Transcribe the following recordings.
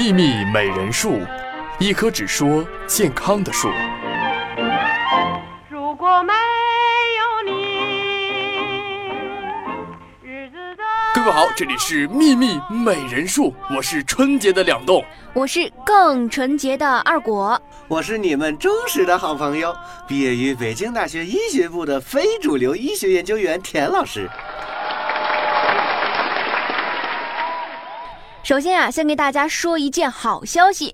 秘密美人树，一棵只说健康的树。如果没有你，日子的各位好，这里是秘密美人树，我是春节的两栋。我是更纯洁的二果，我是你们忠实的好朋友，毕业于北京大学医学部的非主流医学研究员田老师。首先啊，先给大家说一件好消息。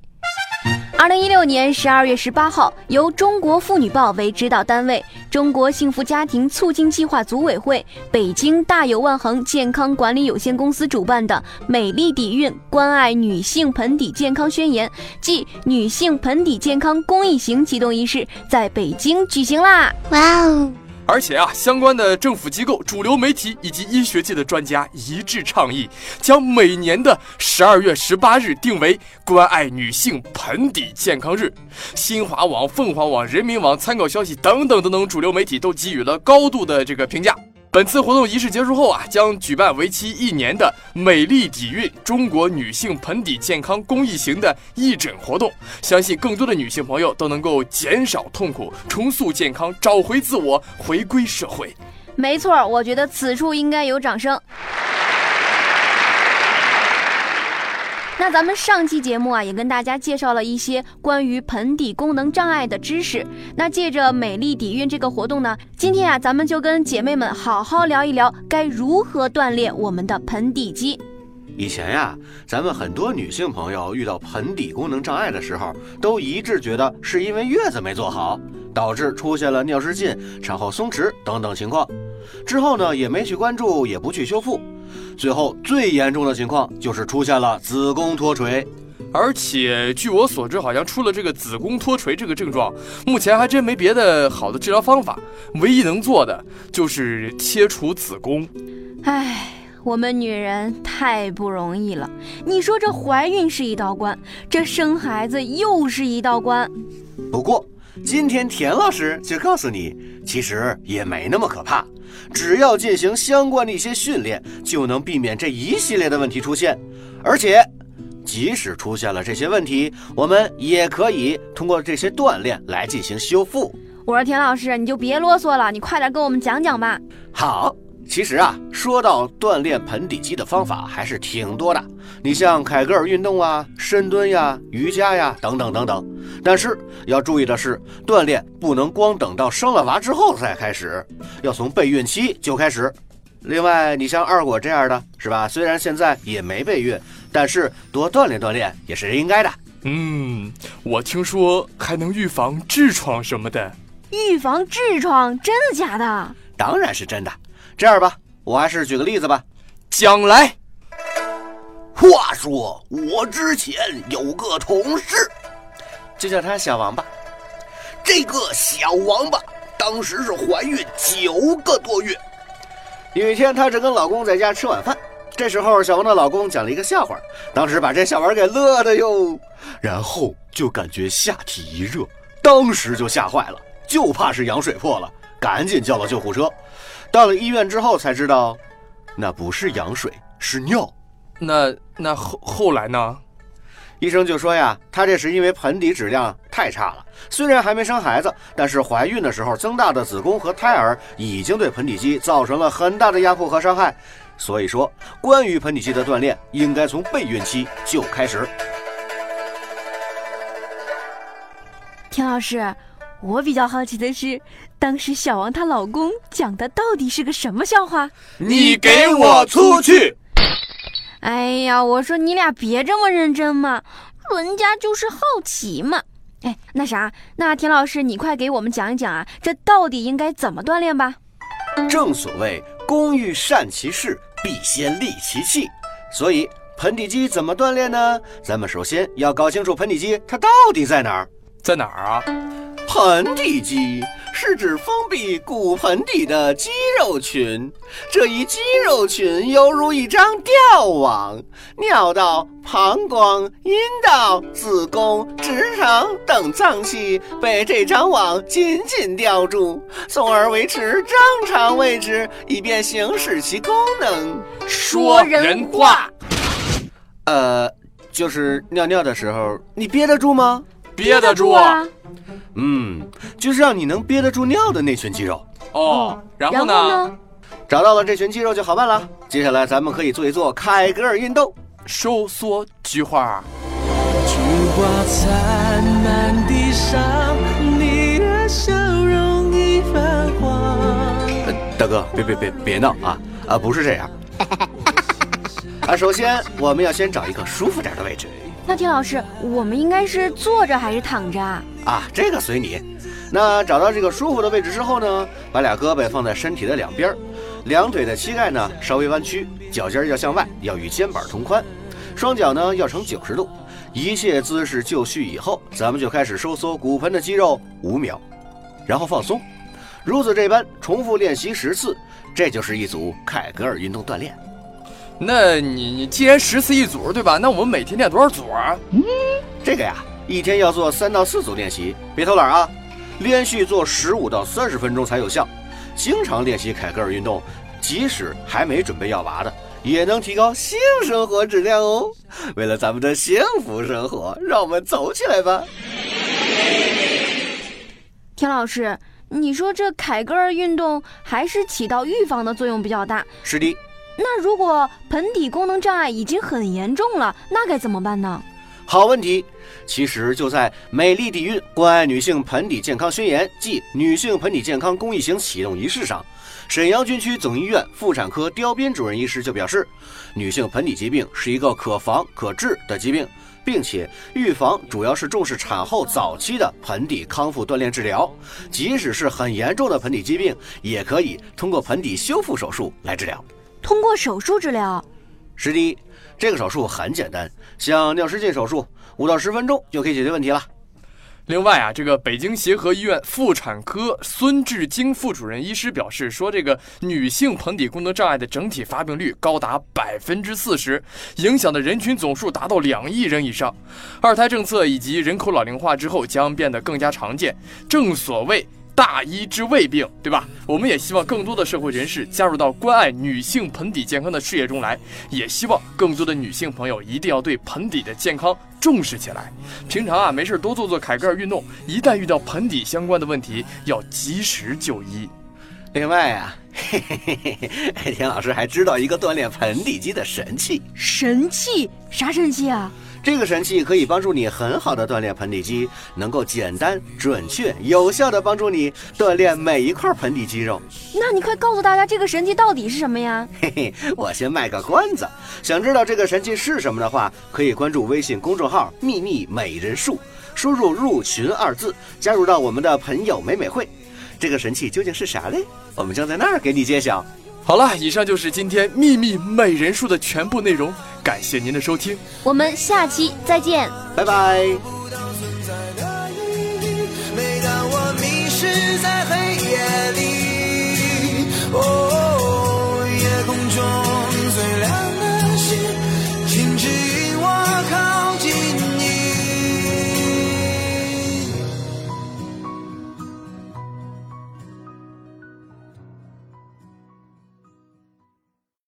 二零一六年十二月十八号，由中国妇女报为指导单位，中国幸福家庭促进计划组委会、北京大有万恒健康管理有限公司主办的“美丽底蕴关爱女性盆底健康宣言”暨女性盆底健康公益行启动仪式在北京举行啦！哇哦！而且啊，相关的政府机构、主流媒体以及医学界的专家一致倡议，将每年的十二月十八日定为关爱女性盆底健康日。新华网、凤凰网、人民网、参考消息等等等等主流媒体都给予了高度的这个评价。本次活动仪式结束后啊，将举办为期一年的“美丽底蕴中国女性盆底健康公益型”的义诊活动。相信更多的女性朋友都能够减少痛苦，重塑健康，找回自我，回归社会。没错，我觉得此处应该有掌声。那咱们上期节目啊，也跟大家介绍了一些关于盆底功能障碍的知识。那借着美丽底蕴这个活动呢，今天啊，咱们就跟姐妹们好好聊一聊，该如何锻炼我们的盆底肌。以前呀，咱们很多女性朋友遇到盆底功能障碍的时候，都一致觉得是因为月子没做好，导致出现了尿失禁、产后松弛等等情况。之后呢，也没去关注，也不去修复，最后最严重的情况就是出现了子宫脱垂。而且据我所知，好像出了这个子宫脱垂这个症状，目前还真没别的好的治疗方法，唯一能做的就是切除子宫。唉，我们女人太不容易了。你说这怀孕是一道关，这生孩子又是一道关。不过今天田老师就告诉你，其实也没那么可怕，只要进行相关的一些训练，就能避免这一系列的问题出现。而且，即使出现了这些问题，我们也可以通过这些锻炼来进行修复。我说田老师，你就别啰嗦了，你快点跟我们讲讲吧。好，其实啊，说到锻炼盆底肌的方法还是挺多的。你像凯格尔运动啊、深蹲呀、瑜伽呀等等等等。但是要注意的是，锻炼不能光等到生了娃之后才开始，要从备孕期就开始。另外，你像二果这样的，是吧？虽然现在也没备孕，但是多锻炼锻炼也是应该的。嗯，我听说还能预防痔疮什么的。预防痔疮，真的假的？当然是真的。这样吧，我还是举个例子吧。将来，话说我之前有个同事，就叫他小王八。这个小王八当时是怀孕九个多月。有一天，她正跟老公在家吃晚饭，这时候小王的老公讲了一个笑话，当时把这小王给乐的哟，然后就感觉下体一热，当时就吓坏了，就怕是羊水破了，赶紧叫了救护车。到了医院之后才知道，那不是羊水，是尿。那那后后来呢？医生就说呀，她这是因为盆底质量太差了，虽然还没生孩子，但是怀孕的时候增大的子宫和胎儿已经对盆底肌造成了很大的压迫和伤害。所以说，关于盆底肌的锻炼，应该从备孕期就开始。田老师，我比较好奇的是，当时小王她老公讲的到底是个什么笑话？你给我出去！哎呀，我说你俩别这么认真嘛，人家就是好奇嘛。哎，那啥，那田老师你快给我们讲一讲啊，这到底应该怎么锻炼吧？正所谓工欲善其事，必先利其器。所以盆底肌怎么锻炼呢？咱们首先要搞清楚盆底肌它到底在哪儿。在哪儿啊？盆底肌是指封闭骨盆底的肌肉群，这一肌肉群犹如一张吊网，尿道、膀胱、阴道、子宫、直肠等脏器被这张网紧紧吊住，从而维持正常位置，以便行使其功能。说人话。呃，就是尿尿的时候，你憋得住吗？憋得住啊！嗯，就是让你能憋得住尿的那群肌肉。哦，然后呢？呢？找到了这群肌肉就好办了。接下来咱们可以做一做凯格尔运动。收缩菊花。菊花残满地上，你的笑容已泛黄。呃大哥，别别别别闹啊！啊，不是这样。啊，首先我们要先找一个舒服点的位置那田老师，我们应该是坐着还是躺着啊？啊，这个随你。那找到这个舒服的位置之后呢，把俩胳膊放在身体的两边儿，两腿的膝盖呢稍微弯曲，脚尖要向外，要与肩膀同宽，双脚呢要成九十度。一切姿势就绪以后，咱们就开始收缩骨盆的肌肉五秒，然后放松，如此这般重复练习十次，这就是一组凯格尔运动锻炼。那你你既然十次一组，对吧？那我们每天练多少组啊？嗯这个呀，一天要做三到四组练习，别偷懒啊！连续做十五到三十分钟才有效。经常练习凯格尔运动，即使还没准备要娃的，也能提高性生活质量哦。为了咱们的幸福生活，让我们走起来吧！田老师，你说这凯格尔运动还是起到预防的作用比较大。是的，那如果盆底功能障碍已经很严重了，那该怎么办呢？好问题。其实就在美丽底蕴关爱女性盆底健康宣言暨女性盆底健康公益行启动仪式上，沈阳军区总医院妇产科刁斌主任医师就表示，女性盆底疾病是一个可防可治的疾病，并且预防主要是重视产后早期的盆底康复锻炼治疗，即使是很严重的盆底疾病，也可以通过盆底修复手术来治疗。通过手术治疗？是的，这个手术很简单，像尿失禁手术，五到十分钟就可以解决问题了。另外啊，这个北京协和医院妇产科孙志京副主任医师表示说，这个女性盆底功能障碍的整体发病率高达百分之四十，影响的人群总数达到两亿人以上。二胎政策以及人口老龄化之后将变得更加常见。正所谓。大医治未病，对吧？我们也希望更多的社会人士加入到关爱女性盆底健康的事业中来，也希望更多的女性朋友一定要对盆底的健康重视起来。平常啊，没事多做做凯格尔运动，一旦遇到盆底相关的问题，要及时就医。另外啊，嘿嘿嘿嘿，田老师还知道一个锻炼盆底肌的神器。神器？啥神器啊？这个神器可以帮助你很好的锻炼盆底肌，能够简单、准确、有效的帮助你锻炼每一块盆底肌肉。那你快告诉大家这个神器到底是什么呀？嘿嘿，我先卖个关子。想知道这个神器是什么的话，可以关注微信公众号“秘密美人术”，输入“入群”二字，加入到我们的朋友美美会。这个神器究竟是啥嘞？我们将在那儿给你揭晓。好了，以上就是今天秘密美人术的全部内容，感谢您的收听。我们下期再见。拜拜。每当我迷失在黑夜里